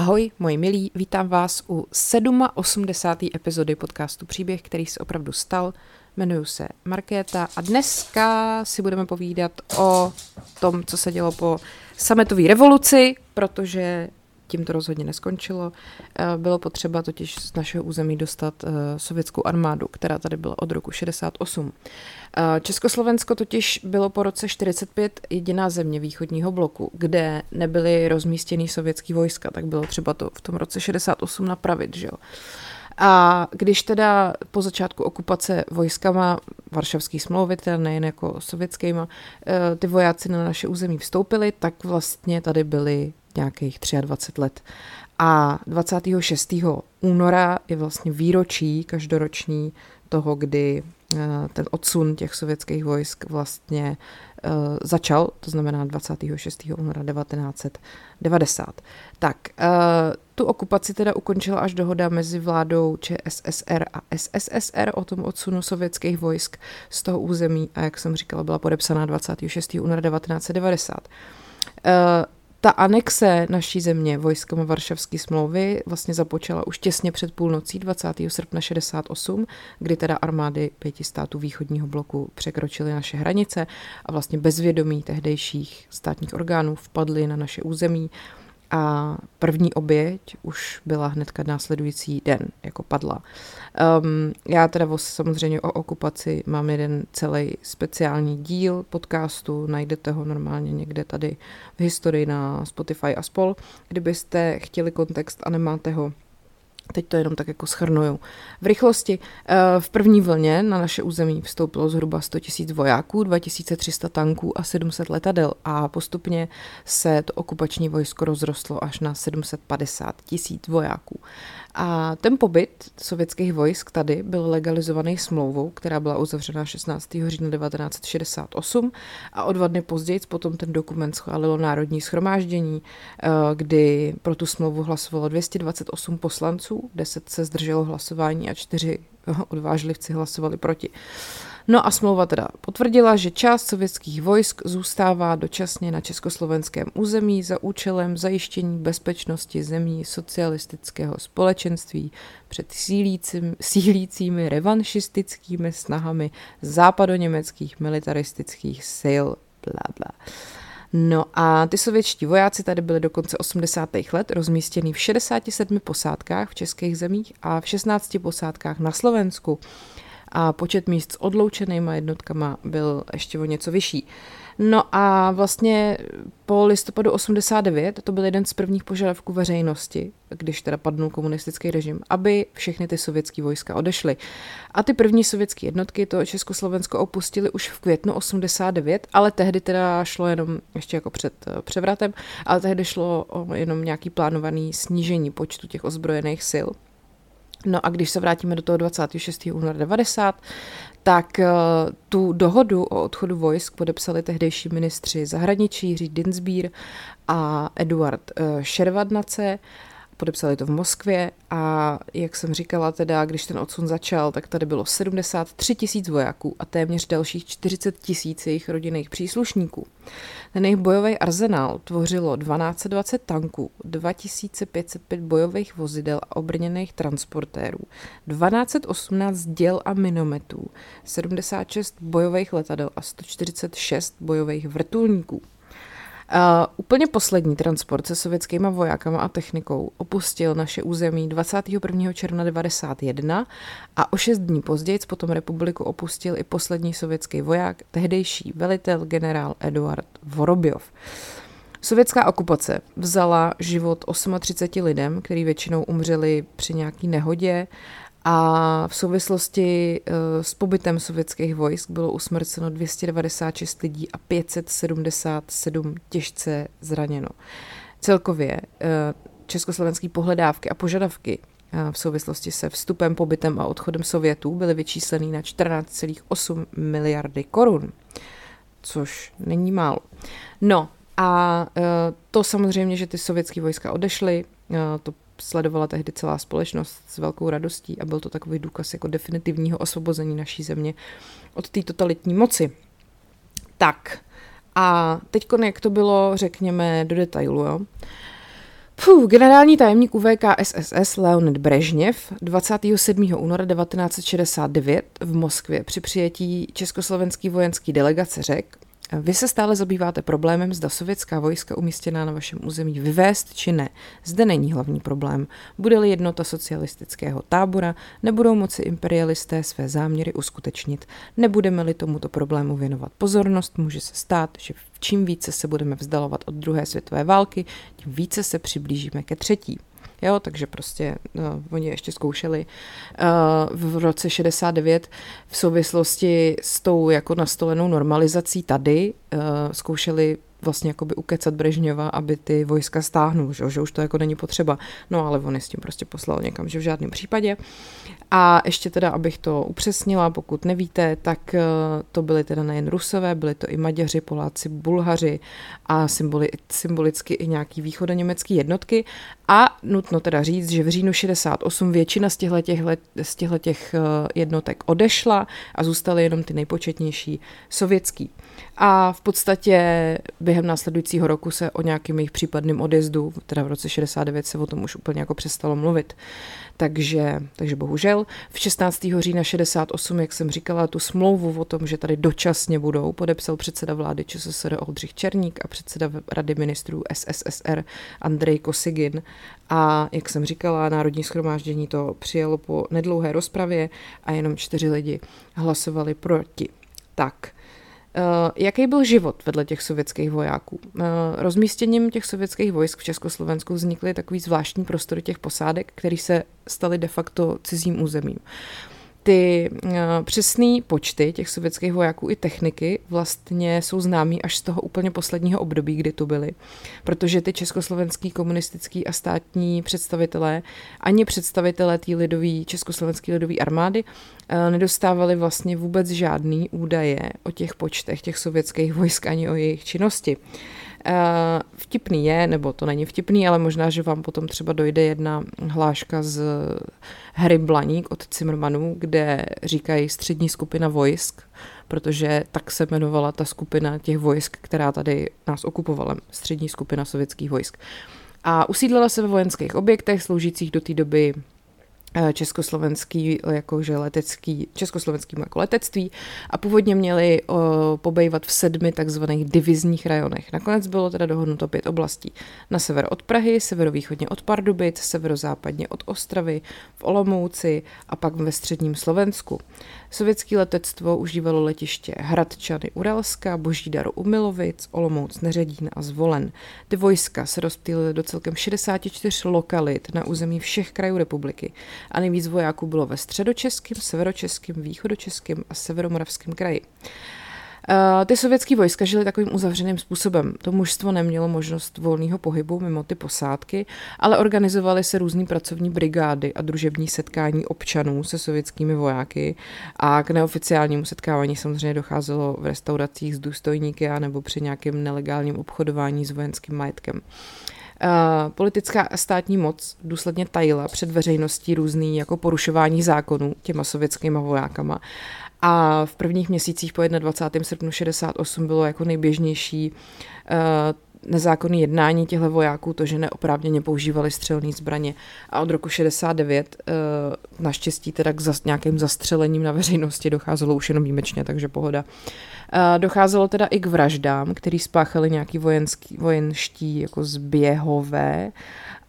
Ahoj, moji milí, vítám vás u 87. epizody podcastu Příběh, který se opravdu stal. Jmenuji se Markéta a dneska si budeme povídat o tom, co se dělo po sametové revoluci, protože tím to rozhodně neskončilo. Eh, bylo potřeba totiž z našeho území dostat eh, sovětskou armádu, která tady byla od roku 68. Eh, Československo totiž bylo po roce 45 jediná země východního bloku, kde nebyly rozmístěny sovětský vojska, tak bylo třeba to v tom roce 68 napravit, že jo. A když teda po začátku okupace vojskama Varšavský smlouvy, teda nejen jako sovětskýma, ty vojáci na naše území vstoupili, tak vlastně tady byli nějakých 23 let. A 26. února je vlastně výročí každoroční toho, kdy eh, ten odsun těch sovětských vojsk vlastně eh, začal, to znamená 26. února 1990. Tak, eh, tu okupaci teda ukončila až dohoda mezi vládou ČSSR a SSSR o tom odsunu sovětských vojsk z toho území a jak jsem říkala, byla podepsaná 26. února 1990 ta anexe naší země vojskama Varšavské smlouvy vlastně započala už těsně před půlnocí 20. srpna 68, kdy teda armády pěti států východního bloku překročily naše hranice a vlastně bezvědomí tehdejších státních orgánů vpadly na naše území a první oběť už byla hnedka následující den, jako padla. Um, já teda samozřejmě o okupaci mám jeden celý speciální díl podcastu, najdete ho normálně někde tady v historii na Spotify a spol. Kdybyste chtěli kontext a nemáte ho, Teď to jenom tak jako schrnuju. V rychlosti eh, v první vlně na naše území vstoupilo zhruba 100 000 vojáků, 2300 tanků a 700 letadel a postupně se to okupační vojsko rozrostlo až na 750 tisíc vojáků. A ten pobyt sovětských vojsk tady byl legalizovaný smlouvou, která byla uzavřena 16. října 1968 a o dva dny později potom ten dokument schválilo Národní schromáždění, eh, kdy pro tu smlouvu hlasovalo 228 poslanců, 10 se zdrželo hlasování a 4 odvážlivci hlasovali proti. No a smlouva teda potvrdila, že část sovětských vojsk zůstává dočasně na československém území za účelem zajištění bezpečnosti zemí socialistického společenství před sílícím, sílícími revanšistickými snahami západoněmeckých militaristických sil. Bla, bla. No a ty sovětští vojáci tady byli do konce 80. let rozmístěni v 67 posádkách v českých zemích a v 16 posádkách na Slovensku a počet míst s odloučenýma jednotkama byl ještě o něco vyšší. No a vlastně po listopadu 89 to byl jeden z prvních požadavků veřejnosti, když teda padnul komunistický režim, aby všechny ty sovětské vojska odešly. A ty první sovětské jednotky to Československo opustili už v květnu 89, ale tehdy teda šlo jenom, ještě jako před převratem, ale tehdy šlo o jenom nějaký plánovaný snížení počtu těch ozbrojených sil. No a když se vrátíme do toho 26. února 90, tak uh, tu dohodu o odchodu vojsk podepsali tehdejší ministři zahraničí Jiří Dinsbír a Eduard uh, Šervadnace podepsali to v Moskvě a jak jsem říkala teda, když ten odsun začal, tak tady bylo 73 tisíc vojáků a téměř dalších 40 tisíc jejich rodinných příslušníků. Ten jejich bojový arzenál tvořilo 1220 tanků, 2505 bojových vozidel a obrněných transportérů, 1218 děl a minometů, 76 bojových letadel a 146 bojových vrtulníků. Úplně poslední transport se sovětskýma vojákama a technikou opustil naše území 21. června 1991 a o šest dní později potom republiku opustil i poslední sovětský voják, tehdejší velitel generál Eduard Vorobjov. Sovětská okupace vzala život 38 lidem, kteří většinou umřeli při nějaký nehodě a v souvislosti eh, s pobytem sovětských vojsk bylo usmrceno 296 lidí a 577 těžce zraněno. Celkově eh, československé pohledávky a požadavky eh, v souvislosti se vstupem, pobytem a odchodem Sovětů byly vyčísleny na 14,8 miliardy korun, což není málo. No a to samozřejmě, že ty sovětské vojska odešly, to sledovala tehdy celá společnost s velkou radostí a byl to takový důkaz jako definitivního osvobození naší země od té totalitní moci. Tak, a teď jak to bylo, řekněme, do detailu, jo. Puh, generální tajemník UVK SSS Leonid Brežněv 27. února 1969 v Moskvě při přijetí československý vojenský delegace řekl, vy se stále zabýváte problémem, zda sovětská vojska umístěná na vašem území vyvést či ne. Zde není hlavní problém. Bude-li jednota socialistického tábora, nebudou moci imperialisté své záměry uskutečnit. Nebudeme-li tomuto problému věnovat pozornost, může se stát, že čím více se budeme vzdalovat od druhé světové války, tím více se přiblížíme ke třetí. Jo, takže prostě no, oni ještě zkoušeli. Uh, v roce 69 v souvislosti s tou jako nastolenou normalizací tady, uh, zkoušeli vlastně jakoby ukecat Brežňova, aby ty vojska stáhnul, že, že už to jako není potřeba. No ale on je s tím prostě poslal někam, že v žádném případě. A ještě teda, abych to upřesnila, pokud nevíte, tak eh, to byly teda nejen Rusové, byly to i Maďaři, Poláci, Bulhaři a symboli, symbolicky i nějaký východoněmecký jednotky. A nutno teda říct, že v říjnu 68 většina z těchto těch eh, jednotek odešla a zůstaly jenom ty nejpočetnější sovětský. A v podstatě během následujícího roku se o nějakým jejich případným odjezdu, teda v roce 69 se o tom už úplně jako přestalo mluvit. Takže, takže bohužel v 16. října 68, jak jsem říkala, tu smlouvu o tom, že tady dočasně budou, podepsal předseda vlády ČSSR Oldřich Černík a předseda Rady ministrů SSSR Andrej Kosigin. A jak jsem říkala, Národní schromáždění to přijalo po nedlouhé rozpravě a jenom čtyři lidi hlasovali proti. Tak, jaký byl život vedle těch sovětských vojáků? Uh, rozmístěním těch sovětských vojsk v Československu vznikly takový zvláštní prostory těch posádek, které se staly de facto cizím územím ty uh, přesné počty těch sovětských vojáků i techniky vlastně jsou známí až z toho úplně posledního období, kdy tu byli. Protože ty československý komunistický a státní představitelé, ani představitelé té lidové, československé lidové armády uh, nedostávali vlastně vůbec žádný údaje o těch počtech těch sovětských vojsk ani o jejich činnosti. Uh, vtipný je, nebo to není vtipný, ale možná, že vám potom třeba dojde jedna hláška z hry Blaník od Zimmermanů, kde říkají střední skupina vojsk, protože tak se jmenovala ta skupina těch vojsk, která tady nás okupovala, střední skupina sovětských vojsk. A usídlila se ve vojenských objektech sloužících do té doby Eh, československý jakože letecký, československý jako letectví a původně měli o, pobejvat v sedmi takzvaných divizních rajonech. Nakonec bylo teda dohodnuto pět oblastí. Na sever od Prahy, severovýchodně od Pardubic, severozápadně od Ostravy, v Olomouci a pak ve středním Slovensku. Sovětské letectvo užívalo letiště Hradčany Uralska, Božídaru u Milovic, Olomouc, Neředín a Zvolen. Ty vojska se rozptýlily do celkem 64 lokalit na území všech krajů republiky a nejvíc vojáků bylo ve středočeském, severočeském, východočeském a severomoravském kraji. Uh, ty sovětské vojska žily takovým uzavřeným způsobem. To mužstvo nemělo možnost volného pohybu mimo ty posádky, ale organizovaly se různé pracovní brigády a družební setkání občanů se sovětskými vojáky a k neoficiálnímu setkávání samozřejmě docházelo v restauracích s důstojníky a nebo při nějakém nelegálním obchodování s vojenským majetkem. Uh, politická a státní moc důsledně tajila před veřejností různý jako porušování zákonů těma sovětskými vojákama a v prvních měsících po 21. srpnu 68 bylo jako nejběžnější uh, nezákonné jednání těchto vojáků, to, že neoprávněně používali střelné zbraně. A od roku 69 uh, naštěstí teda k nějakým zastřelením na veřejnosti docházelo už jenom výjimečně, takže pohoda. Uh, docházelo teda i k vraždám, který spáchali nějaký vojenský, vojenští jako zběhové.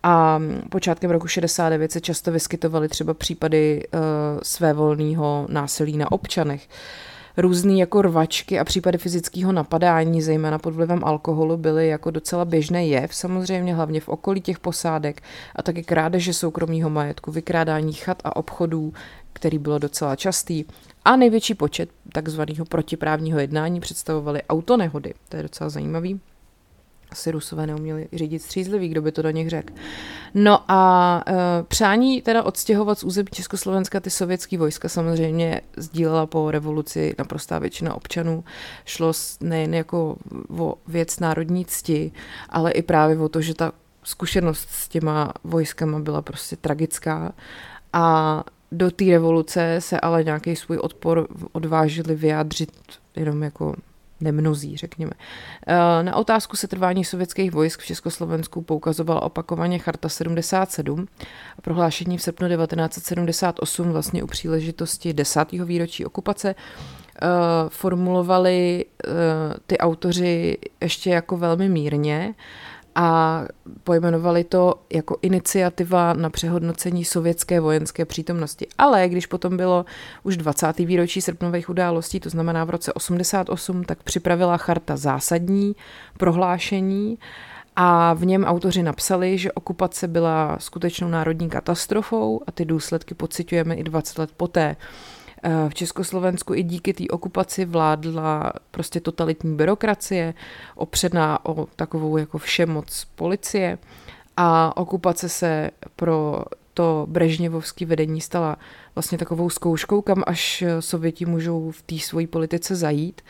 A počátkem roku 69 se často vyskytovaly třeba případy uh, svévolného násilí na občanech. Různý jako rvačky a případy fyzického napadání, zejména pod vlivem alkoholu, byly jako docela běžný jev, samozřejmě hlavně v okolí těch posádek a taky krádeže soukromého majetku, vykrádání chat a obchodů, který bylo docela častý. A největší počet takzvaného protiprávního jednání představovaly autonehody. To je docela zajímavý asi Rusové neuměli řídit střízlivý, kdo by to do nich řekl. No a e, přání teda odstěhovat z území Československa ty sovětské vojska samozřejmě sdílela po revoluci naprostá většina občanů. Šlo nejen jako o věc národní cti, ale i právě o to, že ta zkušenost s těma vojskama byla prostě tragická a do té revoluce se ale nějaký svůj odpor odvážili vyjádřit jenom jako nemnozí, řekněme. Eh, na otázku setrvání sovětských vojsk v Československu poukazovala opakovaně Charta 77 a prohlášení v srpnu 1978 vlastně u příležitosti desátého výročí okupace eh, formulovali eh, ty autoři ještě jako velmi mírně a pojmenovali to jako iniciativa na přehodnocení sovětské vojenské přítomnosti. Ale když potom bylo už 20. výročí srpnových událostí, to znamená v roce 88, tak připravila charta zásadní prohlášení a v něm autoři napsali, že okupace byla skutečnou národní katastrofou a ty důsledky pocitujeme i 20 let poté. Eh, v Československu i díky té okupaci vládla prostě totalitní byrokracie, opředná o takovou jako všemoc policie a okupace se pro to brežněvovské vedení stala vlastně takovou zkouškou, kam až Sověti můžou v té svojí politice zajít.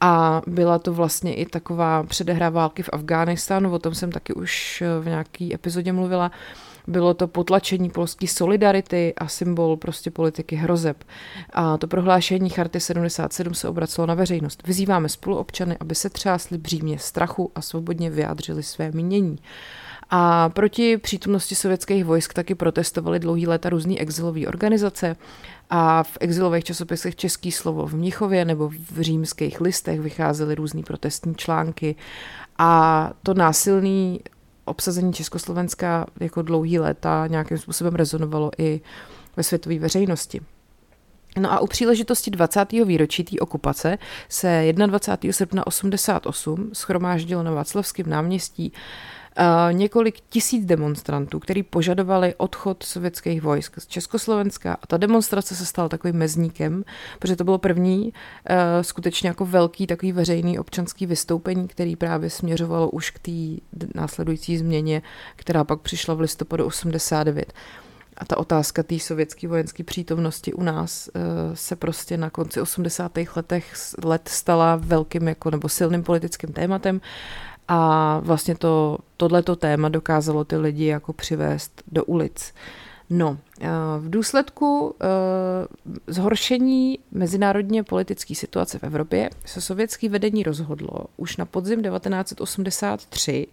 A byla to vlastně i taková předehra války v Afghánistánu, o tom jsem taky už v nějaký epizodě mluvila, bylo to potlačení polské solidarity a symbol prostě politiky hrozeb. A to prohlášení Charty 77 se obracelo na veřejnost. Vyzýváme spoluobčany, aby se třásli břímě strachu a svobodně vyjádřili své mínění. A proti přítomnosti sovětských vojsk taky protestovali dlouhý léta různý exilové organizace a v exilových časopisech Český slovo v Mnichově nebo v římských listech vycházely různý protestní články a to násilný obsazení Československa jako dlouhý léta nějakým způsobem rezonovalo i ve světové veřejnosti. No a u příležitosti 20. výročí té okupace se 21. srpna 88 schromáždilo na Václavském náměstí několik tisíc demonstrantů, kteří požadovali odchod sovětských vojsk z Československa a ta demonstrace se stala takovým mezníkem, protože to bylo první uh, skutečně jako velký takový veřejný občanský vystoupení, který právě směřovalo už k té následující změně, která pak přišla v listopadu 89. A ta otázka té sovětské vojenské přítomnosti u nás uh, se prostě na konci 80. letech let stala velkým jako nebo silným politickým tématem a vlastně to, tohleto téma dokázalo ty lidi jako přivést do ulic. No, eh, v důsledku eh, zhoršení mezinárodně politické situace v Evropě se sovětský vedení rozhodlo už na podzim 1983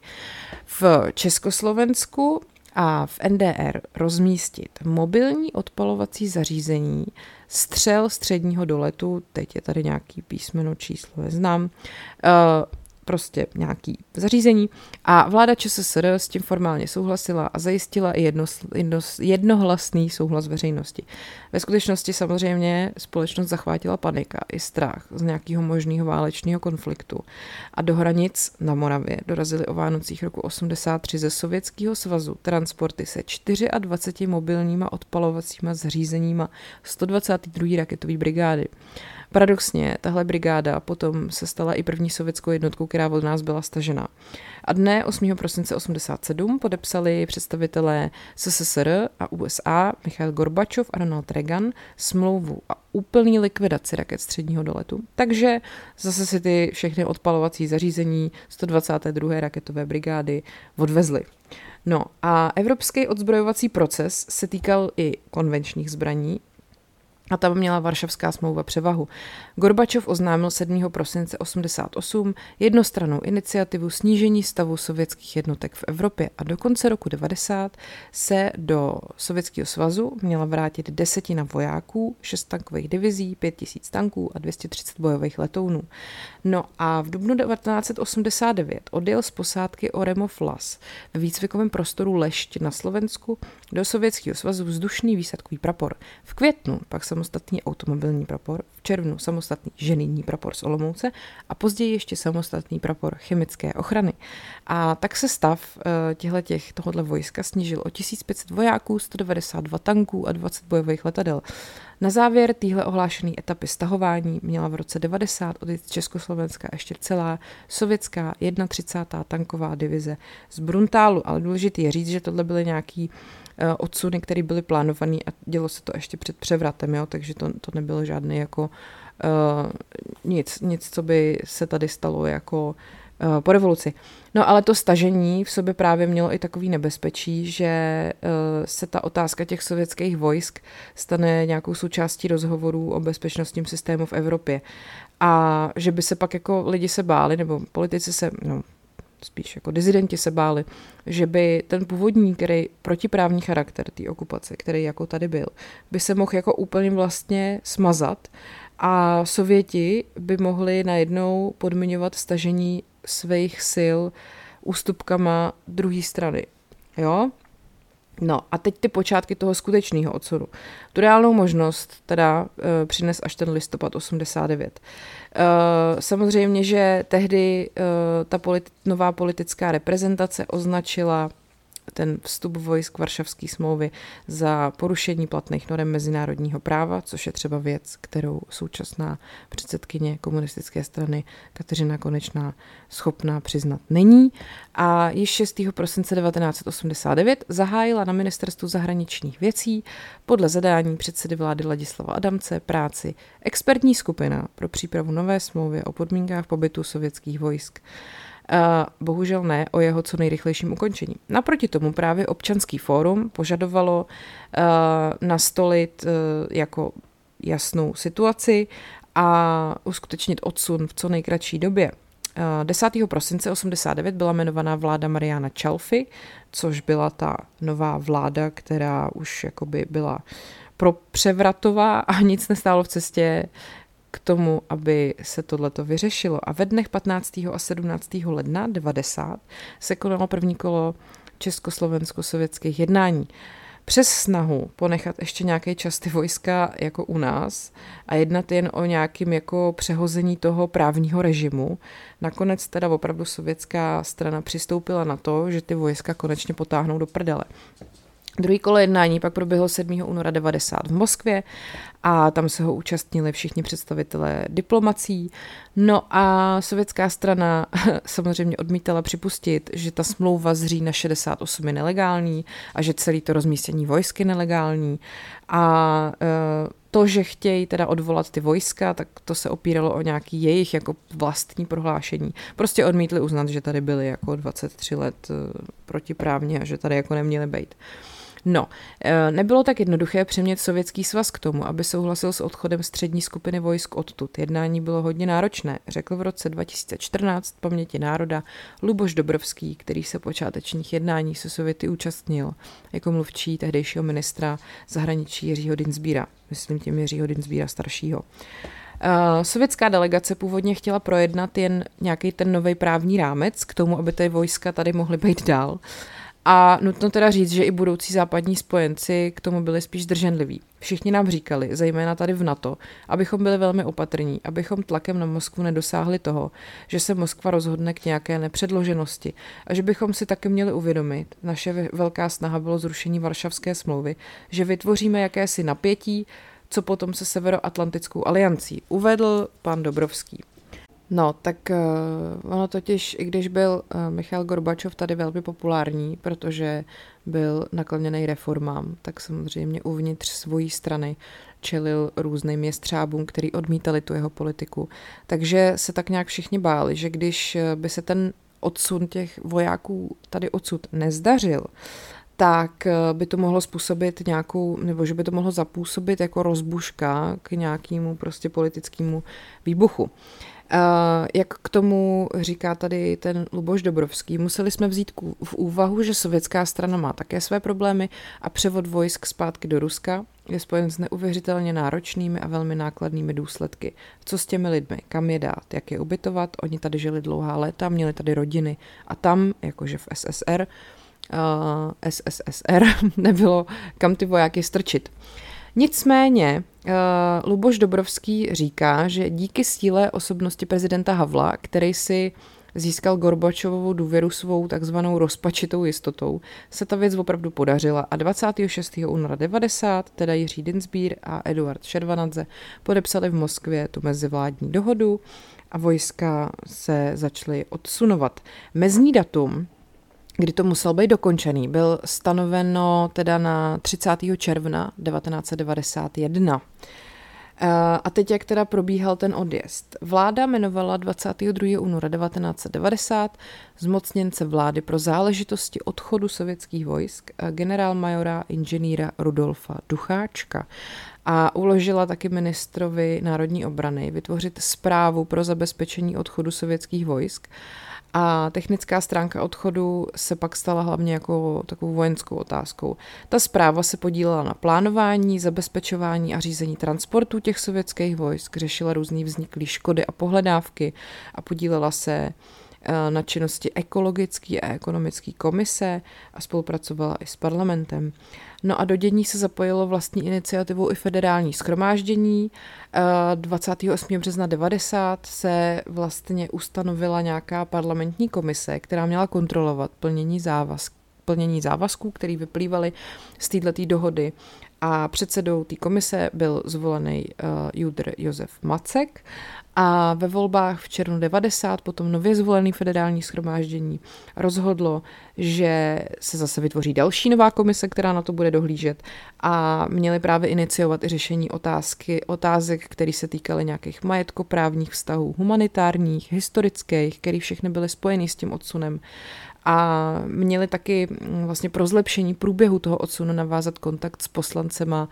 v Československu a v NDR rozmístit mobilní odpalovací zařízení střel středního doletu, teď je tady nějaký písmeno, číslo neznám, eh, prostě nějaký zařízení a vláda ČSSR s tím formálně souhlasila a zajistila i jedno, jedno, jednohlasný souhlas veřejnosti. Ve skutečnosti samozřejmě společnost zachvátila panika i strach z nějakého možného válečného konfliktu a do hranic na Moravě dorazili o Vánocích roku 83 ze Sovětského svazu transporty se 24 mobilníma odpalovacíma zařízeníma 122. raketové brigády. Paradoxně, tahle brigáda potom se stala i první sovětskou jednotkou, která od nás byla stažena. A dne 8. prosince 87 podepsali představitelé SSSR a USA Michail Gorbačov a Ronald Reagan smlouvu a úplný likvidaci raket středního doletu. Takže zase si ty všechny odpalovací zařízení 122. raketové brigády odvezli. No a evropský odzbrojovací proces se týkal i konvenčních zbraní, a tam měla Varšavská smlouva převahu. Gorbačov oznámil 7. prosince 88 jednostranou iniciativu snížení stavu sovětských jednotek v Evropě a do konce roku 90 se do Sovětského svazu měla vrátit desetina vojáků, šest tankových divizí, pět tisíc tanků a 230 bojových letounů. No a v dubnu 1989 odjel z posádky Oremov Las ve výcvikovém prostoru Lešť na Slovensku do Sovětského svazu vzdušný výsadkový prapor. V květnu pak samostatný automobilní prapor, v červnu samostatný ženýní prapor z Olomouce a později ještě samostatný prapor chemické ochrany. A tak se stav uh, těch tohohle vojska snížil o 1500 vojáků, 192 tanků a 20 bojových letadel. Na závěr téhle ohlášené etapy stahování měla v roce 90 odjet Československa ještě celá sovětská 31. tanková divize z Bruntálu, ale důležité je říct, že tohle byly nějaký odsuny, které byly plánované a dělo se to ještě před převratem, jo, takže to, to nebylo žádný jako uh, nic, nic, co by se tady stalo jako uh, po revoluci. No ale to stažení v sobě právě mělo i takový nebezpečí, že se ta otázka těch sovětských vojsk stane nějakou součástí rozhovorů o bezpečnostním systému v Evropě. A že by se pak jako lidi se báli, nebo politici se, no spíš jako dizidenti se báli, že by ten původní, který protiprávní charakter té okupace, který jako tady byl, by se mohl jako úplně vlastně smazat a Sověti by mohli najednou podmiňovat stažení svých sil ústupkama druhé strany. Jo? No a teď ty počátky toho skutečného odsunu. Tu reálnou možnost teda e, přines až ten listopad 89. E, samozřejmě, že tehdy e, ta politi- nová politická reprezentace označila ten vstup vojsk Varšavské smlouvy za porušení platných norem mezinárodního práva, což je třeba věc, kterou současná předsedkyně komunistické strany Kateřina Konečná schopná přiznat není. A již 6. prosince 1989 zahájila na ministerstvu zahraničních věcí podle zadání předsedy vlády Ladislava Adamce práci expertní skupina pro přípravu nové smlouvy o podmínkách pobytu sovětských vojsk bohužel ne o jeho co nejrychlejším ukončení. Naproti tomu právě občanský fórum požadovalo nastolit jako jasnou situaci a uskutečnit odsun v co nejkratší době. 10. prosince 89 byla jmenovaná vláda Mariana Čalfy, což byla ta nová vláda, která už jakoby byla pro převratová a nic nestálo v cestě k tomu, aby se tohleto vyřešilo. A ve dnech 15. a 17. ledna 90 se konalo první kolo československo-sovětských jednání. Přes snahu ponechat ještě nějaké čas ty vojska jako u nás a jednat jen o nějakým jako přehození toho právního režimu, nakonec teda opravdu sovětská strana přistoupila na to, že ty vojska konečně potáhnou do prdele. Druhý kolo jednání pak proběhlo 7. února 90 v Moskvě a tam se ho účastnili všichni představitelé diplomací. No a sovětská strana samozřejmě odmítala připustit, že ta smlouva z října 68 je nelegální a že celý to rozmístění vojsky nelegální a e, to, že chtějí teda odvolat ty vojska, tak to se opíralo o nějaký jejich jako vlastní prohlášení. Prostě odmítli uznat, že tady byli jako 23 let e, protiprávně a že tady jako neměli být. No, e, nebylo tak jednoduché přemět Sovětský svaz k tomu, aby souhlasil s odchodem střední skupiny vojsk odtud. Jednání bylo hodně náročné, řekl v roce 2014 paměti národa Luboš Dobrovský, který se počátečních jednání se Sověty účastnil jako mluvčí tehdejšího ministra zahraničí Jiřího Dinsbíra, myslím tím Jiřího Dinsbíra staršího. Uh, sovětská delegace původně chtěla projednat jen nějaký ten nový právní rámec k tomu, aby ty vojska tady mohly být dál. A nutno teda říct, že i budoucí západní spojenci k tomu byli spíš drženliví. Všichni nám říkali, zejména tady v NATO, abychom byli velmi opatrní, abychom tlakem na Moskvu nedosáhli toho, že se Moskva rozhodne k nějaké nepředloženosti a že bychom si taky měli uvědomit, naše velká snaha bylo zrušení Varšavské smlouvy, že vytvoříme jakési napětí, co potom se Severoatlantickou aliancí, uvedl pan Dobrovský. No, tak uh, ono totiž, i když byl uh, Michal Gorbačov tady velmi populární, protože byl nakloněný reformám, tak samozřejmě uvnitř svojí strany čelil různým jestřábům, který odmítali tu jeho politiku. Takže se tak nějak všichni báli, že když eh, by se ten odsun těch vojáků tady odsud nezdařil, tak by to mohlo způsobit nějakou, nebo že by to mohlo zapůsobit jako rozbuška k nějakému prostě politickému výbuchu. Uh, jak k tomu říká tady ten Luboš Dobrovský, museli jsme vzít v úvahu, že sovětská strana má také své problémy a převod vojsk zpátky do Ruska je spojen s neuvěřitelně náročnými a velmi nákladnými důsledky. Co s těmi lidmi? Kam je dát? Jak je ubytovat? Oni tady žili dlouhá léta, měli tady rodiny a tam, jakože v SSR, uh, SSSR, nebylo kam ty vojáky strčit. Nicméně uh, Luboš Dobrovský říká, že díky síle osobnosti prezidenta Havla, který si získal Gorbačovou důvěru svou takzvanou rozpačitou jistotou, se ta věc opravdu podařila a 26. února 90, teda Jiří Dinsbír a Eduard Šervanadze podepsali v Moskvě tu mezivládní dohodu a vojska se začaly odsunovat. Mezní datum kdy to musel být dokončený, byl stanoveno teda na 30. června 1991. A teď, jak teda probíhal ten odjezd? Vláda jmenovala 22. února 1990 zmocněnce vlády pro záležitosti odchodu sovětských vojsk generálmajora inženýra Rudolfa Ducháčka a uložila taky ministrovi národní obrany vytvořit zprávu pro zabezpečení odchodu sovětských vojsk a technická stránka odchodu se pak stala hlavně jako takovou vojenskou otázkou. Ta zpráva se podílela na plánování, zabezpečování a řízení transportu těch sovětských vojsk, řešila různý vzniklý škody a pohledávky a podílela se na činnosti ekologické a ekonomické komise a spolupracovala i s parlamentem. No a do dění se zapojilo vlastní iniciativou i federální schromáždění. 28. Eh, března 90 se vlastně ustanovila nějaká parlamentní komise, která měla kontrolovat plnění závazků plnění závazků, které vyplývaly z této dohody. A předsedou té komise byl zvolený uh, Judr Josef Macek. A ve volbách v červnu 90 potom nově zvolený federální schromáždění rozhodlo, že se zase vytvoří další nová komise, která na to bude dohlížet. A měli právě iniciovat i řešení otázky, otázek, které se týkaly nějakých majetkoprávních vztahů, humanitárních, historických, které všechny byly spojeny s tím odsunem a měli taky mm, vlastně pro zlepšení průběhu toho odsunu navázat kontakt s poslancema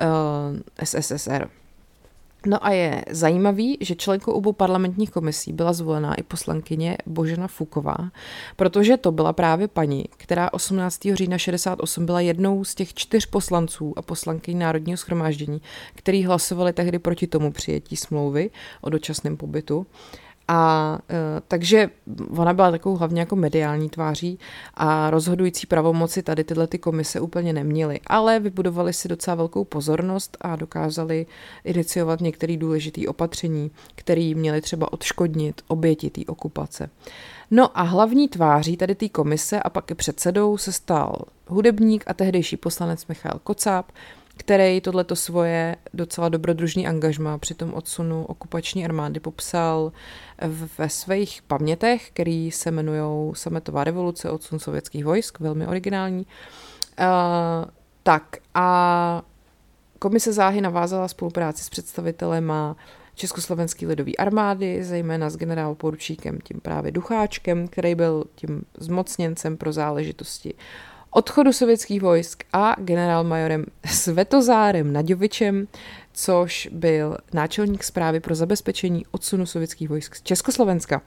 eh, SSSR. No a je zajímavý, že členkou obou parlamentních komisí byla zvolená i poslankyně Božena Fuková, protože to byla právě paní, která 18. října 68 byla jednou z těch čtyř poslanců a poslankyň Národního schromáždění, který hlasovali tehdy proti tomu přijetí smlouvy o dočasném pobytu. A e, takže ona byla takovou hlavně jako mediální tváří a rozhodující pravomoci tady tyhle ty komise úplně neměly, ale vybudovali si docela velkou pozornost a dokázali iniciovat některé důležité opatření, které měly třeba odškodnit oběti té okupace. No a hlavní tváří tady té komise a pak i předsedou se stal hudebník a tehdejší poslanec Michal Kocáb, který tohleto svoje docela dobrodružný angažma při tom odsunu okupační armády popsal ve svých pamětech, který se jmenují Sametová revoluce, odsun sovětských vojsk, velmi originální. Uh, tak a komise záhy navázala spolupráci s představitelem a Československé lidové armády, zejména s generál poručíkem tím právě Ducháčkem, který byl tím zmocněncem pro záležitosti odchodu sovětských vojsk a generálmajorem Svetozárem Naďovičem, což byl náčelník zprávy pro zabezpečení odsunu sovětských vojsk z Československa.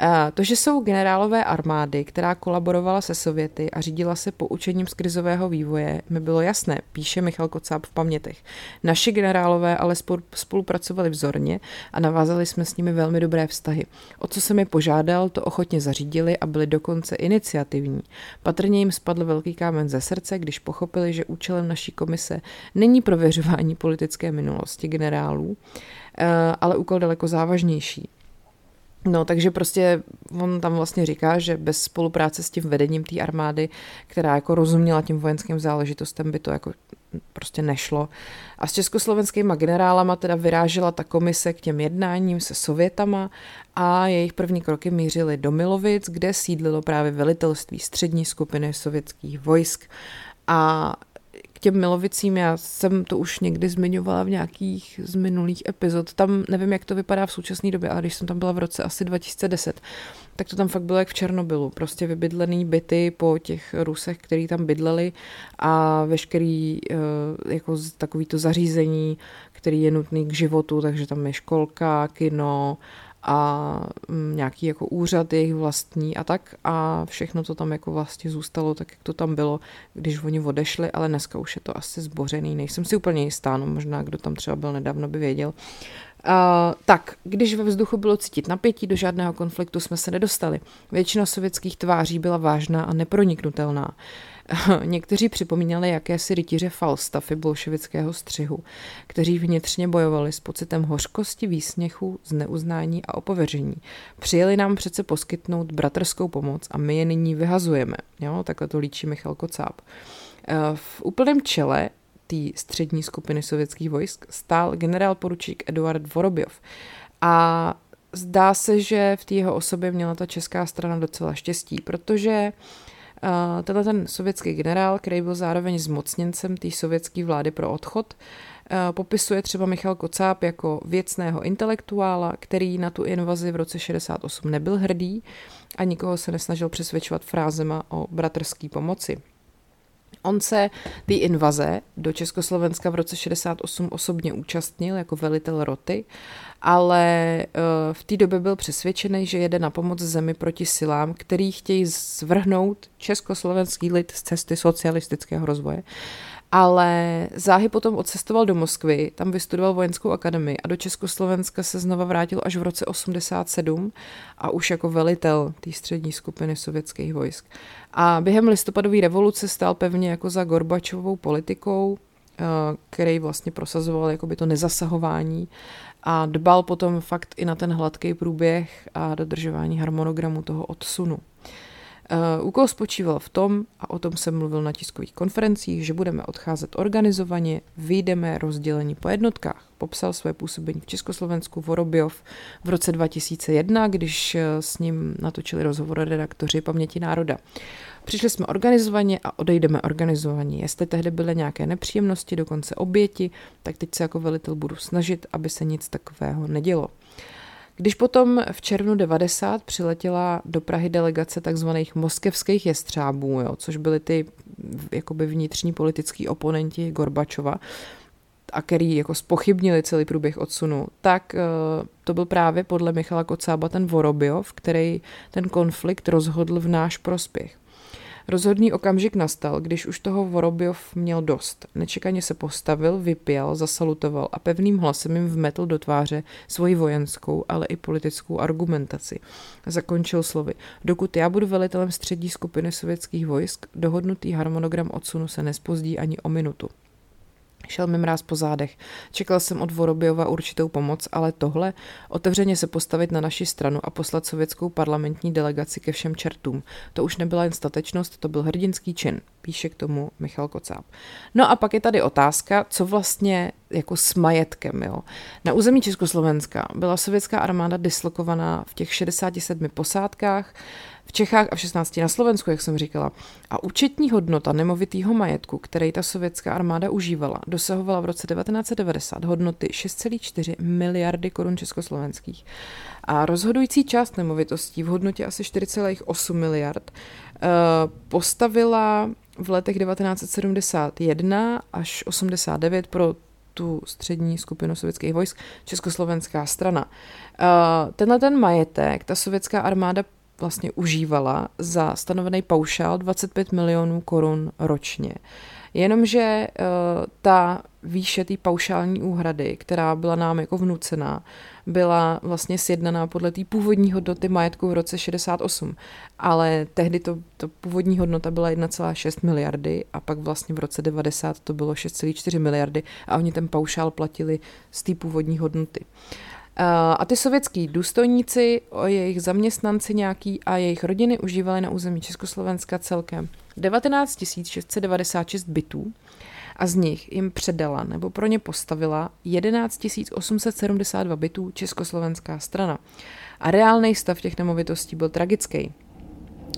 Eh, to, že jsou generálové armády, která kolaborovala se Sověty a řídila se poučením z krizového vývoje, mi bylo jasné, píše Michal Kocáb v pamětech. Naši generálové ale spolupracovali vzorně a navázali jsme s nimi velmi dobré vztahy. O co jsem je požádal, to ochotně zařídili a byli dokonce iniciativní. Patrně jim spadl velký kámen ze srdce, když pochopili, že účelem naší komise není prověřování politické minulosti generálů, eh, ale úkol daleko závažnější. No, takže prostě on tam vlastně říká, že bez spolupráce s tím vedením té armády, která jako rozuměla tím vojenským záležitostem, by to jako prostě nešlo. A s československýma generálama teda vyrážela ta komise k těm jednáním se Sovětama a jejich první kroky mířily do Milovic, kde sídlilo právě velitelství střední skupiny sovětských vojsk. A těm Milovicím, já jsem to už někdy zmiňovala v nějakých z minulých epizod, tam nevím, jak to vypadá v současné době, ale když jsem tam byla v roce asi 2010, tak to tam fakt bylo jak v Černobylu, prostě vybydlený byty po těch Rusech, který tam bydleli a veškerý eh, jako takový to zařízení, který je nutný k životu, takže tam je školka, kino, a mm, nějaký jako úřad jejich vlastní a tak a všechno to tam jako vlastně zůstalo tak, jak to tam bylo, když oni odešli, ale dneska už je to asi zbořený, nejsem si úplně jistá, no možná kdo tam třeba byl nedávno by věděl. Uh, tak, když ve vzduchu bylo cítit napětí, do žádného konfliktu jsme se nedostali. Většina sovětských tváří byla vážná a neproniknutelná. Někteří připomínali jakési rytíře Falstaffy bolševického střihu, kteří vnitřně bojovali s pocitem hořkosti, výsměchu, zneuznání a opoveření. Přijeli nám přece poskytnout bratrskou pomoc a my je nyní vyhazujeme. Jo, takhle to líčí Michal Kocáb. Eh, v úplném čele té střední skupiny sovětských vojsk stál generál poručík Eduard Vorobjov. A zdá se, že v té jeho osobě měla ta česká strana docela štěstí, protože uh, tenhle ten sovětský generál, který byl zároveň zmocněncem té sovětské vlády pro odchod, Popisuje třeba Michal Kocáb jako věcného intelektuála, který na tu invazi v roce 68 nebyl hrdý a nikoho se nesnažil přesvědčovat frázema o bratrský pomoci. On se té invaze do Československa v roce 68 osobně účastnil jako velitel roty, ale eh, v té době byl přesvědčený, že jede na pomoc zemi proti silám, který chtějí zvrhnout československý lid z cesty socialistického rozvoje ale záhy potom odcestoval do Moskvy, tam vystudoval vojenskou akademii a do Československa se znova vrátil až v roce 87 a už jako velitel té střední skupiny sovětských vojsk. A během listopadové revoluce stál pevně jako za Gorbačovou politikou, eh, který vlastně prosazoval jakoby to nezasahování a dbal potom fakt i na ten hladký průběh a dodržování harmonogramu toho odsunu. Uh, úkol spočíval v tom, a o tom jsem mluvil na tiskových konferencích, že budeme odcházet organizovaně, vyjdeme rozdělení po jednotkách. Popsal své působení v Československu Vorobiov v roce 2001, když eh, s ním natočili rozhovor redaktoři Paměti národa. Přišli jsme organizovaně a odejdeme organizovaně. Jestli tehdy byly nějaké nepříjemnosti, dokonce oběti, tak teď se jako velitel budu snažit, aby se nic takového nedělo. Když potom v červnu 90 přiletěla do Prahy delegace takzvaných moskevských jestřábů, jo, což byly ty jakoby vnitřní politický oponenti Gorbačova, a který jako spochybnili celý průběh odsunu, tak uh, to byl právě podle Michala Kocába ten Vorobiov, který ten konflikt rozhodl v náš prospěch. Rozhodný okamžik nastal, když už toho Vorobiov měl dost. Nečekaně se postavil, vypěl, zasalutoval a pevným hlasem jim vmetl do tváře svoji vojenskou, ale i politickou argumentaci. Zakončil slovy. Dokud já budu velitelem střední skupiny sovětských vojsk, dohodnutý harmonogram odsunu se nespozdí ani o minutu. Šel mi mráz po zádech. Čekal jsem od Vorobiova určitou pomoc, ale tohle, otevřeně se postavit na naši stranu a poslat sovětskou parlamentní delegaci ke všem čertům, to už nebyla jen statečnost, to byl hrdinský čin, píše k tomu Michal Kocáb. No a pak je tady otázka, co vlastně jako s majetkem. Jo. Na území Československa byla sovětská armáda dislokovaná v těch 67 posádkách, v Čechách a v 16 na Slovensku, jak jsem říkala. A účetní hodnota nemovitého majetku, který ta sovětská armáda užívala, dosahovala v roce 1990 hodnoty 6,4 miliardy korun československých. A rozhodující část nemovitostí v hodnotě asi 4,8 miliard eh, postavila v letech 1971 až 89 pro tu střední skupinu sovětských vojsk Československá strana. Eh, tenhle ten majetek ta sovětská armáda vlastně užívala za stanovený paušál 25 milionů korun ročně. Jenomže uh, ta výše té paušální úhrady, která byla nám jako vnucená, byla vlastně sjednaná podle té původní hodnoty majetku v roce 68. Ale tehdy to, to původní hodnota byla 1,6 miliardy a pak vlastně v roce 90 to bylo 6,4 miliardy a oni ten paušál platili z té původní hodnoty. Uh, a ty sovětský důstojníci, jejich zaměstnanci nějaký a jejich rodiny užívali na území Československa celkem 19 696 bytů a z nich jim předala nebo pro ně postavila 11 872 bytů československá strana. A reálný stav těch nemovitostí byl tragický.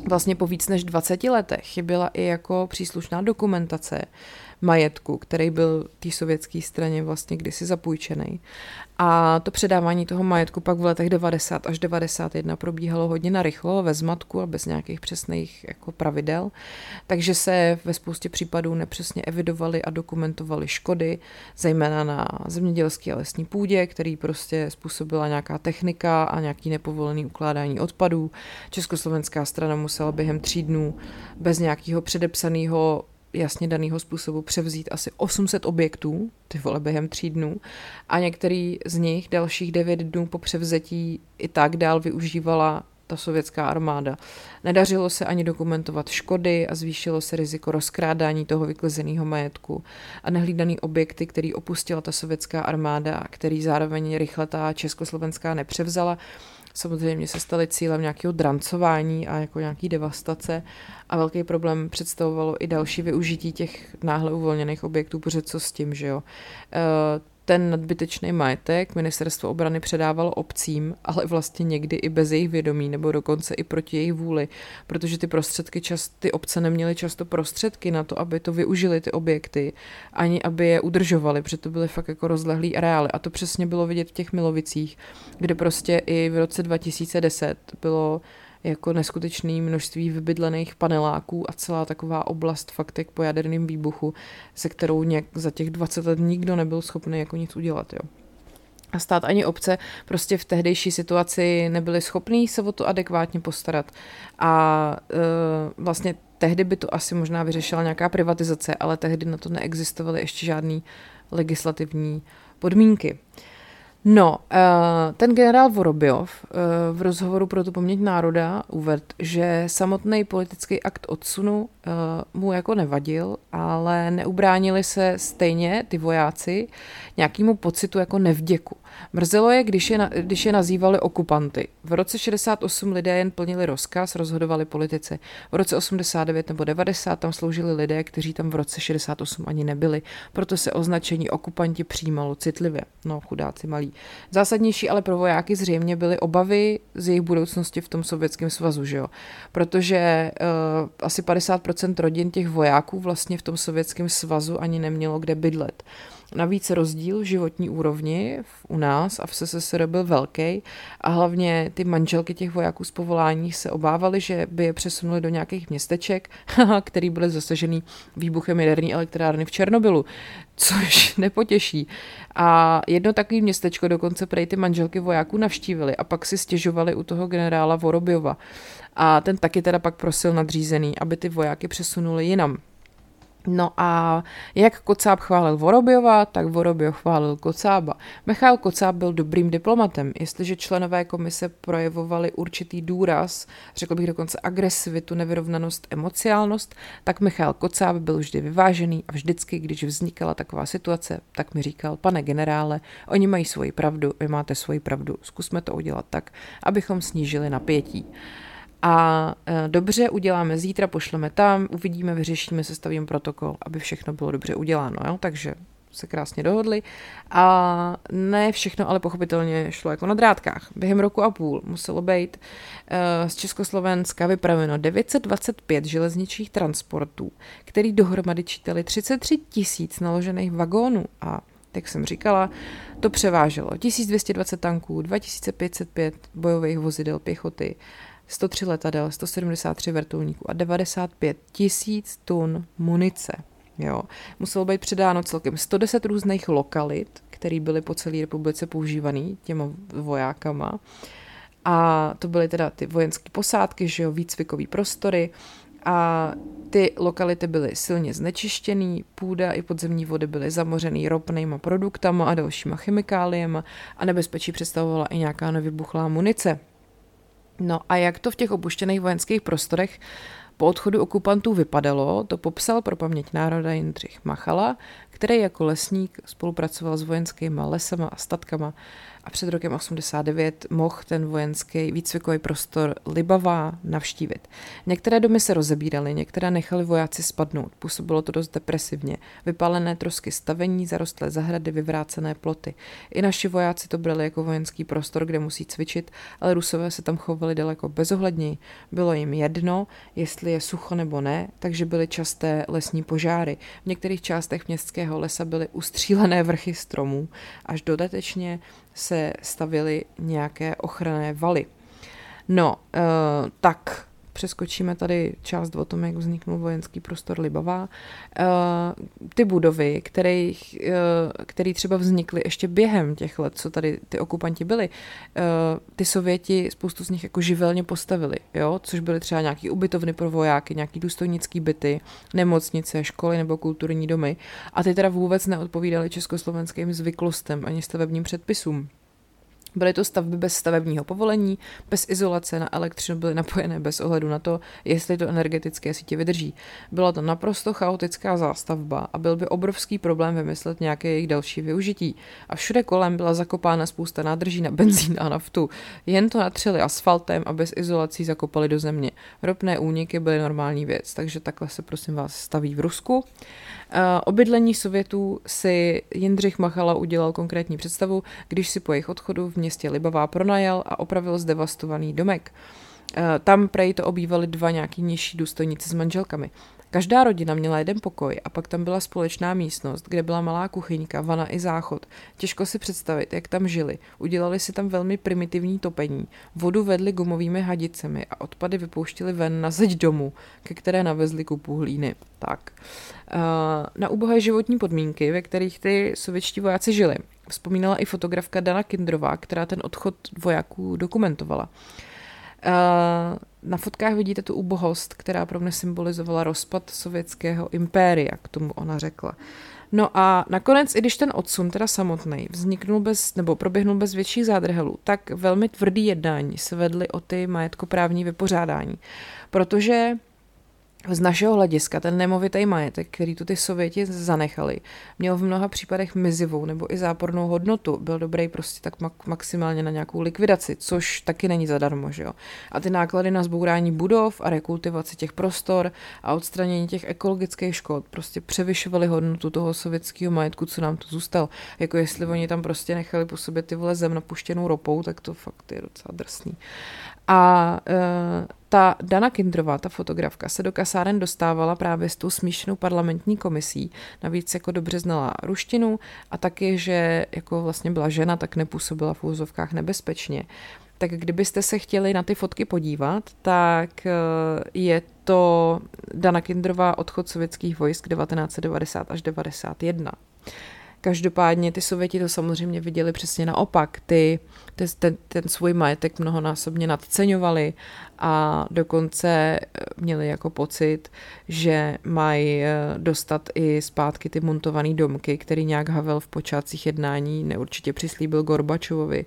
Vlastně po víc než 20 letech chyběla i jako příslušná dokumentace majetku, který byl té sovětské straně vlastně kdysi zapůjčený. A to předávání toho majetku pak v letech 90 až 91 probíhalo hodně narychlo, ve zmatku a bez nějakých přesných jako pravidel. Takže se ve spoustě případů nepřesně evidovaly a dokumentovaly škody, zejména na zemědělské a lesní půdě, který prostě způsobila nějaká technika a nějaký nepovolený ukládání odpadů. Československá strana musela během tří dnů bez nějakého předepsaného jasně daného způsobu převzít asi 800 objektů, ty vole během tří dnů, a některý z nich dalších devět dnů po převzetí i tak dál využívala ta sovětská armáda. Nedařilo se ani dokumentovat škody a zvýšilo se riziko rozkrádání toho vyklizeného majetku a nehlídaný objekty, který opustila ta sovětská armáda a který zároveň rychle ta československá nepřevzala, samozřejmě se staly cílem nějakého drancování a jako nějaký devastace a velký problém představovalo i další využití těch náhle uvolněných objektů, protože co s tím, že jo. E, ten nadbytečný majetek ministerstvo obrany předávalo obcím, ale vlastně někdy i bez jejich vědomí, nebo dokonce i proti jejich vůli, protože ty prostředky, čas, ty obce neměly často prostředky na to, aby to využili ty objekty, ani aby je udržovali, protože to byly fakt jako rozlehlý areály. A to přesně bylo vidět v těch Milovicích, kde prostě i v roce 2010 bylo jako neskutečné množství vybydlených paneláků a celá taková oblast faktek po jaderném výbuchu, se kterou nějak za těch 20 let nikdo nebyl schopný jako nic udělat. Jo. A stát ani obce prostě v tehdejší situaci nebyli schopní se o to adekvátně postarat. A e, vlastně tehdy by to asi možná vyřešila nějaká privatizace, ale tehdy na to neexistovaly ještě žádné legislativní podmínky. No, eh, ten generál Vorobiov eh, v rozhovoru pro tu paměť národa uvedl, že samotný politický akt odsunu eh, mu jako nevadil, ale neubránili se stejně ty vojáci nějakému pocitu jako nevděku. Mrzelo je, když je, když je nazývali okupanty. V roce 68 lidé jen plnili rozkaz, rozhodovali politici. V roce 89 nebo 90 tam sloužili lidé, kteří tam v roce 68 ani nebyli. Proto se označení okupanti přijímalo citlivě. No, chudáci malí. Zásadnější ale pro vojáky zřejmě byly obavy z jejich budoucnosti v tom sovětském svazu, že jo? Protože uh, asi 50% rodin těch vojáků vlastně v tom sovětském svazu ani nemělo kde bydlet. Navíc rozdíl v životní úrovni u nás a v SSSR byl velký a hlavně ty manželky těch vojáků z povolání se obávaly, že by je přesunuli do nějakých městeček, který byly zasažený výbuchem jaderní elektrárny v Černobylu, což nepotěší. A jedno takové městečko dokonce prej ty manželky vojáků navštívili a pak si stěžovali u toho generála Vorobiova. A ten taky teda pak prosil nadřízený, aby ty vojáky přesunuli jinam. No a jak Kocáb chválil Vorobiova, tak Vorobiov chválil Kocába. Michal Kocáb byl dobrým diplomatem. Jestliže členové komise projevovali určitý důraz, řekl bych dokonce agresivitu, nevyrovnanost, emociálnost, tak Michal Kocáb byl vždy vyvážený a vždycky, když vznikala taková situace, tak mi říkal, pane generále, oni mají svoji pravdu, vy máte svoji pravdu, zkusme to udělat tak, abychom snížili napětí a e, dobře, uděláme zítra, pošleme tam, uvidíme, vyřešíme, sestavím protokol, aby všechno bylo dobře uděláno, jo? takže se krásně dohodli a ne všechno, ale pochopitelně šlo jako na drátkách. Během roku a půl muselo být uh, z Československa vypraveno 925 železničních transportů, který dohromady čítali 33 tisíc naložených vagónů a jak jsem říkala, to převáželo 1220 tanků, 2505 bojových vozidel pěchoty, 103 letadel, 173 vrtulníků a 95 tisíc tun munice. Jo. Muselo být předáno celkem 110 různých lokalit, které byly po celé republice používané těma vojákama. A to byly teda ty vojenské posádky, že jo, výcvikové prostory. A ty lokality byly silně znečištěný, půda i podzemní vody byly zamořený ropnýma produktama a dalšíma chemikáliemi a nebezpečí představovala i nějaká nevybuchlá munice. No a jak to v těch opuštěných vojenských prostorech po odchodu okupantů vypadalo, to popsal pro paměť národa Jindřich Machala, který jako lesník spolupracoval s vojenskými lesama a statkama a před rokem 89 mohl ten vojenský výcvikový prostor Libavá navštívit. Některé domy se rozebíraly, některé nechali vojáci spadnout. Působilo to dost depresivně. Vypálené trosky stavení, zarostlé zahrady, vyvrácené ploty. I naši vojáci to brali jako vojenský prostor, kde musí cvičit, ale Rusové se tam chovali daleko bezohledněji. Bylo jim jedno, jestli je sucho nebo ne, takže byly časté lesní požáry. V některých částech městského lesa byly ustřílené vrchy stromů. Až dodatečně se stavily nějaké ochranné valy. No, uh, tak přeskočíme tady část o tom, jak vzniknul vojenský prostor Libavá. Uh, ty budovy, které, uh, které třeba vznikly ještě během těch let, co tady ty okupanti byli, uh, ty Sověti spoustu z nich jako živelně postavili, jo? což byly třeba nějaký ubytovny pro vojáky, nějaký důstojnický byty, nemocnice, školy nebo kulturní domy. A ty teda vůbec neodpovídaly československým zvyklostem ani stavebním předpisům. Byly to stavby bez stavebního povolení, bez izolace na elektřinu byly napojené bez ohledu na to, jestli to energetické sítě vydrží. Byla to naprosto chaotická zástavba a byl by obrovský problém vymyslet nějaké jejich další využití. A všude kolem byla zakopána spousta nádrží na benzín a naftu. Jen to natřeli asfaltem a bez izolací zakopali do země. Ropné úniky byly normální věc, takže takhle se prosím vás staví v Rusku. O bydlení Sovětů si Jindřich Machala udělal konkrétní představu, když si po jejich odchodu v městě Libavá pronajal a opravil zdevastovaný domek. Tam prej to obývali dva nějaký nižší důstojníci s manželkami. Každá rodina měla jeden pokoj a pak tam byla společná místnost, kde byla malá kuchyňka, vana i záchod. Těžko si představit, jak tam žili. Udělali si tam velmi primitivní topení. Vodu vedli gumovými hadicemi a odpady vypouštili ven na zeď domu, ke které navezli kupu hlíny. Tak. Na ubohé životní podmínky, ve kterých ty sovětští vojáci žili, vzpomínala i fotografka Dana Kindrová, která ten odchod vojáků dokumentovala. Na fotkách vidíte tu ubohost, která pro mě symbolizovala rozpad sovětského impéria, k tomu ona řekla. No a nakonec, i když ten odsun, teda samotný, vzniknul bez, nebo proběhnul bez větších zádrhelů, tak velmi tvrdý jednání se vedly o ty majetkoprávní vypořádání. Protože z našeho hlediska ten nemovitý majetek, který tu ty Sověti zanechali, měl v mnoha případech mizivou nebo i zápornou hodnotu. Byl dobrý prostě tak maximálně na nějakou likvidaci, což taky není zadarmo, že jo. A ty náklady na zbourání budov a rekultivaci těch prostor a odstranění těch ekologických škod prostě převyšovaly hodnotu toho sovětského majetku, co nám tu zůstal. Jako jestli oni tam prostě nechali po sobě ty vole zem napuštěnou ropou, tak to fakt je docela drsný. A uh, ta Dana Kindrová, ta fotografka, se do kasáren dostávala právě s tou smíšenou parlamentní komisí. Navíc jako dobře znala ruštinu a taky, že jako vlastně byla žena, tak nepůsobila v úzovkách nebezpečně. Tak kdybyste se chtěli na ty fotky podívat, tak eh, je to Dana Kindrová odchod sovětských vojsk 1990 až 91. Každopádně ty Sověti to samozřejmě viděli přesně naopak. Ty, ty ten, ten svůj majetek mnohonásobně nadceňovali a dokonce eh, měli jako pocit, že mají eh, dostat i zpátky ty montované domky, který nějak Havel v počátcích jednání neurčitě přislíbil Gorbačovovi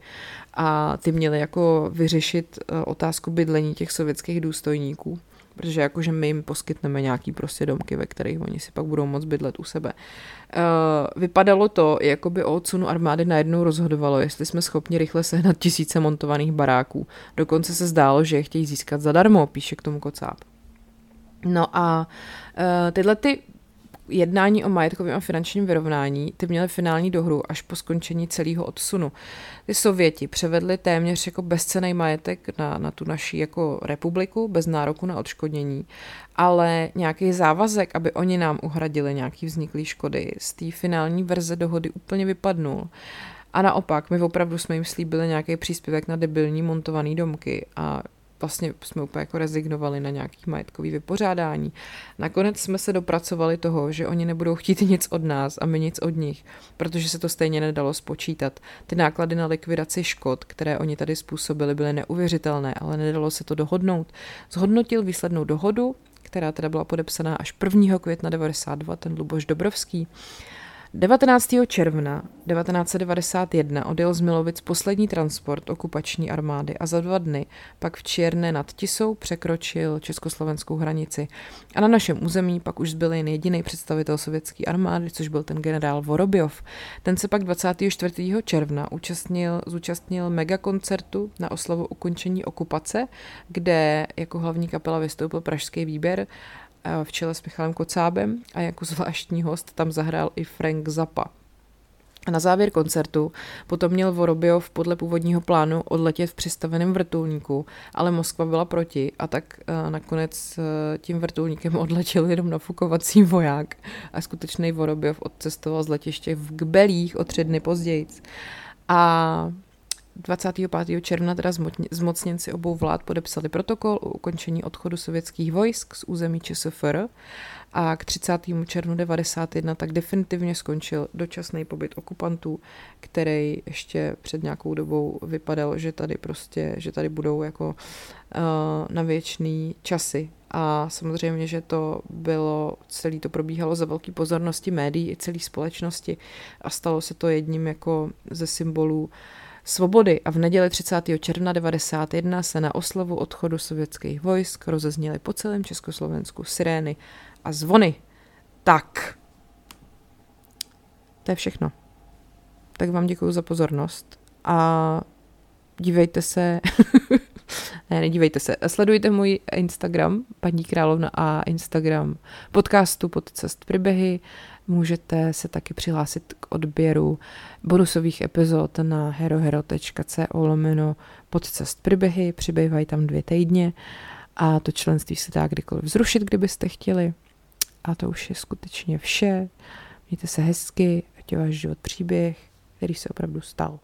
a ty měli jako vyřešit eh, otázku bydlení těch sovětských důstojníků protože jakože my jim poskytneme nějaký prostě domky, ve kterých oni si pak budou moc bydlet u sebe. Uh, vypadalo to, jako by o odsunu armády najednou rozhodovalo, jestli jsme schopni rychle sehnat tisíce montovaných baráků. Dokonce se zdálo, že je chtějí získat zadarmo, píše k tomu Kocáb. No a uh, tyhle ty jednání o majetkovém a finančním vyrovnání, ty měly finální dohru až po skončení celého odsunu. Ty Sověti převedli téměř jako bezcený majetek na, na tu naši jako republiku bez nároku na odškodnění, ale nějaký závazek, aby oni nám uhradili nějaký vzniklý škody, z té finální verze dohody úplně vypadnul. A naopak, my opravdu jsme jim slíbili nějaký příspěvek na debilní montovaný domky a vlastně jsme úplně jako rezignovali na nějaký majetkový vypořádání. Nakonec jsme se dopracovali toho, že oni nebudou chtít nic od nás a my nic od nich, protože se to stejně nedalo spočítat. Ty náklady na likvidaci škod, které oni tady způsobili, byly neuvěřitelné, ale nedalo se to dohodnout. Zhodnotil výslednou dohodu, která teda byla podepsaná až 1. května 92, ten Luboš Dobrovský, 19. června 1991 odjel z Milovic poslední transport okupační armády a za dva dny pak v Čierné nad Tisou překročil československou hranici. A na našem území pak už zbyl jen jediný představitel sovětské armády, což byl ten generál Vorobjov. Ten se pak 24. června účastnil, zúčastnil megakoncertu na oslavu ukončení okupace, kde jako hlavní kapela vystoupil pražský výběr v čele s Michalem Kocábem a jako zvláštní host tam zahrál i Frank Zappa. A na závěr koncertu potom měl Vorobiov podle původního plánu odletět v přistaveném vrtulníku, ale Moskva byla proti a tak uh, nakonec uh, tím vrtulníkem odletěl jenom nafukovací voják a skutečný Vorobiov odcestoval z letiště v Gbelích o tři dny později. A 25. června teda zmocněnci obou vlád podepsali protokol o ukončení odchodu sovětských vojsk z území ČSFR a k 30. červnu 1991 tak definitivně skončil dočasný pobyt okupantů, který ještě před nějakou dobou vypadal, že tady prostě, že tady budou jako uh, na věčný časy. A samozřejmě, že to bylo, celý to probíhalo za velký pozornosti médií i celé společnosti a stalo se to jedním jako ze symbolů uh, svobody a v neděli 30. června 91 se na oslavu odchodu sovětských vojsk rozezněly po celém Československu sirény a zvony. Tak, to je všechno. Tak vám děkuji za pozornost a dívejte se, ne, nedívejte se, sledujte můj Instagram, paní Královna a Instagram podcastu Podcest Příběhy. Můžete se taky přihlásit k odběru bonusových epizod na herohero.co lomeno Podcest Příběhy, přibývají tam dvě týdně a to členství se dá kdykoliv zrušit, kdybyste chtěli. A to už je skutečně vše. Mějte se hezky, ať je váš život příběh, který se opravdu stal.